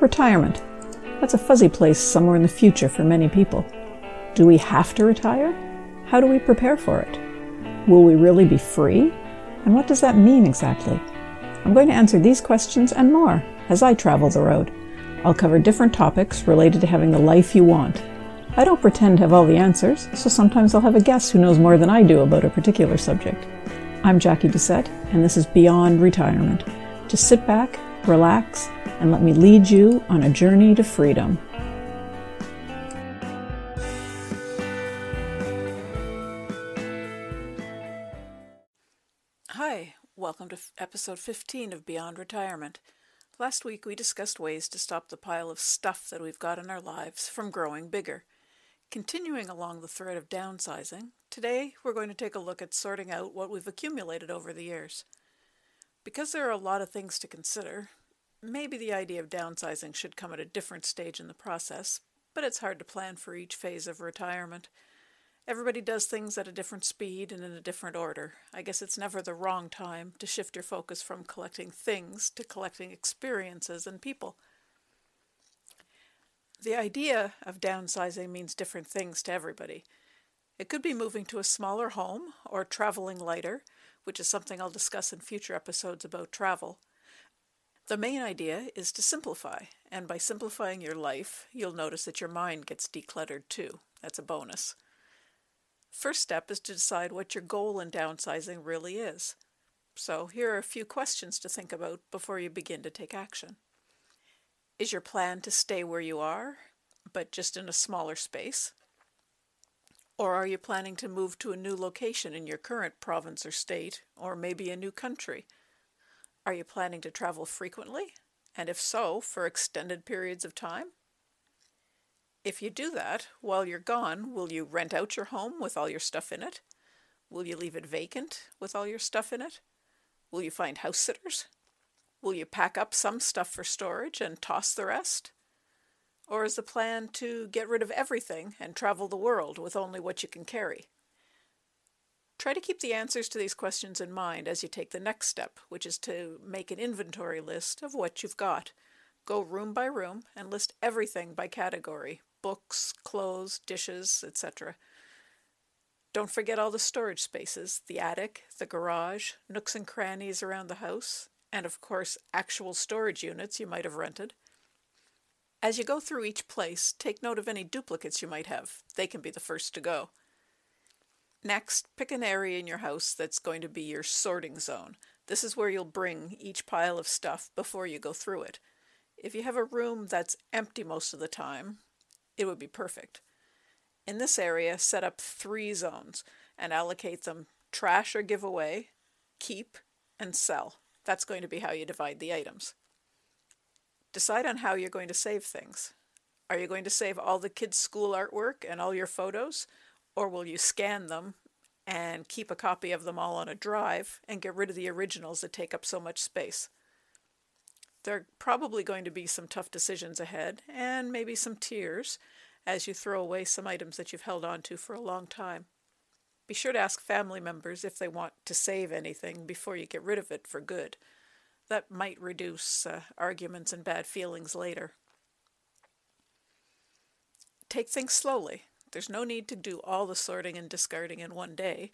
Retirement. That's a fuzzy place somewhere in the future for many people. Do we have to retire? How do we prepare for it? Will we really be free? And what does that mean exactly? I'm going to answer these questions and more as I travel the road. I'll cover different topics related to having the life you want. I don't pretend to have all the answers, so sometimes I'll have a guest who knows more than I do about a particular subject. I'm Jackie Doucette, and this is Beyond Retirement. Just sit back, relax, and let me lead you on a journey to freedom. Hi, welcome to episode 15 of Beyond Retirement. Last week we discussed ways to stop the pile of stuff that we've got in our lives from growing bigger. Continuing along the thread of downsizing, today we're going to take a look at sorting out what we've accumulated over the years. Because there are a lot of things to consider, maybe the idea of downsizing should come at a different stage in the process, but it's hard to plan for each phase of retirement. Everybody does things at a different speed and in a different order. I guess it's never the wrong time to shift your focus from collecting things to collecting experiences and people. The idea of downsizing means different things to everybody. It could be moving to a smaller home or traveling lighter, which is something I'll discuss in future episodes about travel. The main idea is to simplify, and by simplifying your life, you'll notice that your mind gets decluttered too. That's a bonus. First step is to decide what your goal in downsizing really is. So, here are a few questions to think about before you begin to take action. Is your plan to stay where you are, but just in a smaller space? Or are you planning to move to a new location in your current province or state, or maybe a new country? Are you planning to travel frequently? And if so, for extended periods of time? If you do that, while you're gone, will you rent out your home with all your stuff in it? Will you leave it vacant with all your stuff in it? Will you find house sitters? Will you pack up some stuff for storage and toss the rest? Or is the plan to get rid of everything and travel the world with only what you can carry? Try to keep the answers to these questions in mind as you take the next step, which is to make an inventory list of what you've got. Go room by room and list everything by category books, clothes, dishes, etc. Don't forget all the storage spaces the attic, the garage, nooks and crannies around the house, and of course, actual storage units you might have rented. As you go through each place, take note of any duplicates you might have. They can be the first to go. Next, pick an area in your house that's going to be your sorting zone. This is where you'll bring each pile of stuff before you go through it. If you have a room that's empty most of the time, it would be perfect. In this area, set up three zones and allocate them trash or give away, keep, and sell. That's going to be how you divide the items. Decide on how you're going to save things. Are you going to save all the kids' school artwork and all your photos? Or will you scan them and keep a copy of them all on a drive and get rid of the originals that take up so much space? There are probably going to be some tough decisions ahead and maybe some tears as you throw away some items that you've held on to for a long time. Be sure to ask family members if they want to save anything before you get rid of it for good. That might reduce uh, arguments and bad feelings later. Take things slowly. There's no need to do all the sorting and discarding in one day.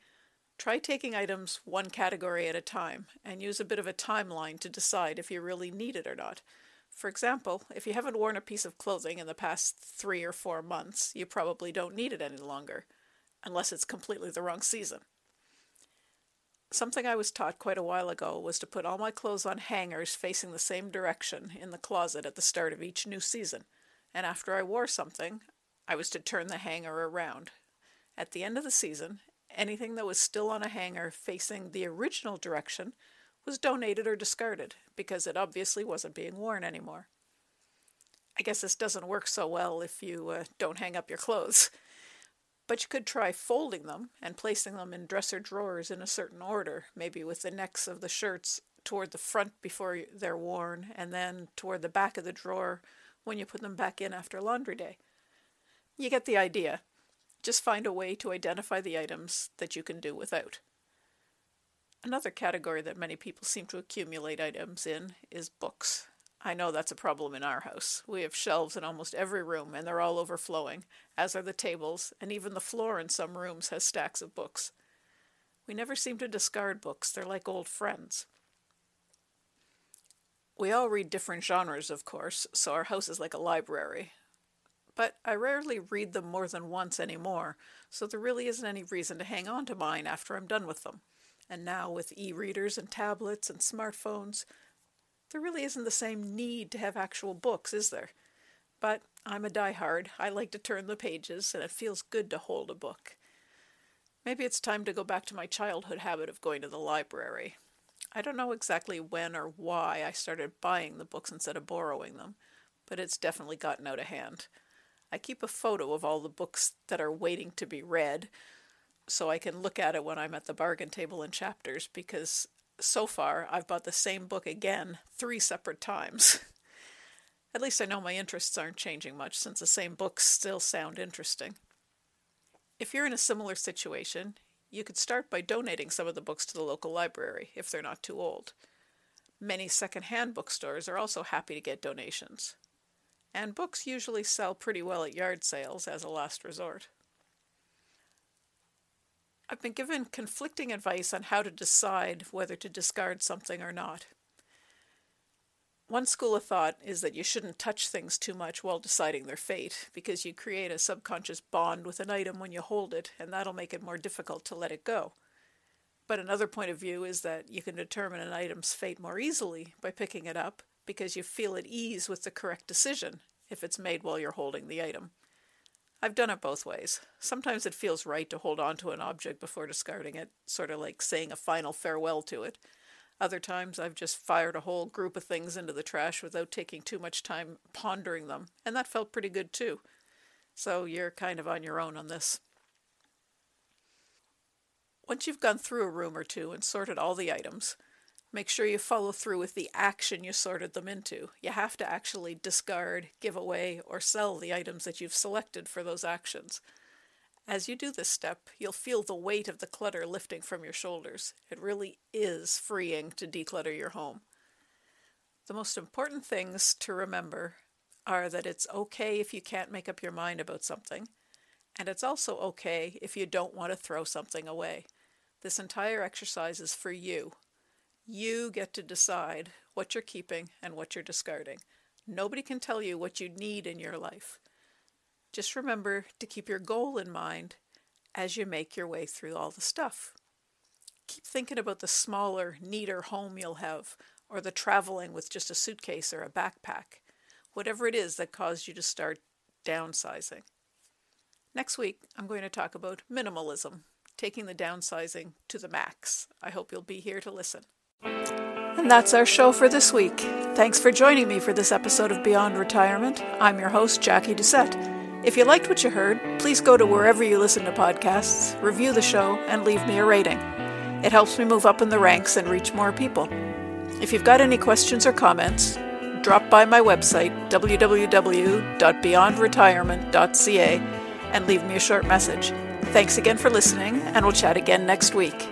Try taking items one category at a time and use a bit of a timeline to decide if you really need it or not. For example, if you haven't worn a piece of clothing in the past three or four months, you probably don't need it any longer unless it's completely the wrong season. Something I was taught quite a while ago was to put all my clothes on hangers facing the same direction in the closet at the start of each new season, and after I wore something, I was to turn the hanger around. At the end of the season, anything that was still on a hanger facing the original direction was donated or discarded because it obviously wasn't being worn anymore. I guess this doesn't work so well if you uh, don't hang up your clothes. But you could try folding them and placing them in dresser drawers in a certain order, maybe with the necks of the shirts toward the front before they're worn, and then toward the back of the drawer when you put them back in after laundry day. You get the idea. Just find a way to identify the items that you can do without. Another category that many people seem to accumulate items in is books. I know that's a problem in our house. We have shelves in almost every room, and they're all overflowing, as are the tables, and even the floor in some rooms has stacks of books. We never seem to discard books, they're like old friends. We all read different genres, of course, so our house is like a library. But I rarely read them more than once anymore, so there really isn't any reason to hang on to mine after I'm done with them. And now, with e readers and tablets and smartphones, there really isn't the same need to have actual books, is there? But I'm a diehard. I like to turn the pages, and it feels good to hold a book. Maybe it's time to go back to my childhood habit of going to the library. I don't know exactly when or why I started buying the books instead of borrowing them, but it's definitely gotten out of hand. I keep a photo of all the books that are waiting to be read so I can look at it when I'm at the bargain table in chapters because so far, I've bought the same book again three separate times. At least I know my interests aren't changing much since the same books still sound interesting. If you're in a similar situation, you could start by donating some of the books to the local library if they're not too old. Many second-hand bookstores are also happy to get donations. And books usually sell pretty well at yard sales as a last resort. I've been given conflicting advice on how to decide whether to discard something or not. One school of thought is that you shouldn't touch things too much while deciding their fate, because you create a subconscious bond with an item when you hold it, and that'll make it more difficult to let it go. But another point of view is that you can determine an item's fate more easily by picking it up, because you feel at ease with the correct decision if it's made while you're holding the item. I've done it both ways. Sometimes it feels right to hold on to an object before discarding it, sort of like saying a final farewell to it. Other times I've just fired a whole group of things into the trash without taking too much time pondering them, and that felt pretty good too. So you're kind of on your own on this. Once you've gone through a room or two and sorted all the items, Make sure you follow through with the action you sorted them into. You have to actually discard, give away, or sell the items that you've selected for those actions. As you do this step, you'll feel the weight of the clutter lifting from your shoulders. It really is freeing to declutter your home. The most important things to remember are that it's okay if you can't make up your mind about something, and it's also okay if you don't want to throw something away. This entire exercise is for you, you get to decide what you're keeping and what you're discarding. Nobody can tell you what you need in your life. Just remember to keep your goal in mind as you make your way through all the stuff. Keep thinking about the smaller, neater home you'll have, or the traveling with just a suitcase or a backpack, whatever it is that caused you to start downsizing. Next week, I'm going to talk about minimalism, taking the downsizing to the max. I hope you'll be here to listen. And that's our show for this week. Thanks for joining me for this episode of Beyond Retirement. I'm your host, Jackie Doucette. If you liked what you heard, please go to wherever you listen to podcasts, review the show, and leave me a rating. It helps me move up in the ranks and reach more people. If you've got any questions or comments, drop by my website, www.beyondretirement.ca, and leave me a short message. Thanks again for listening, and we'll chat again next week.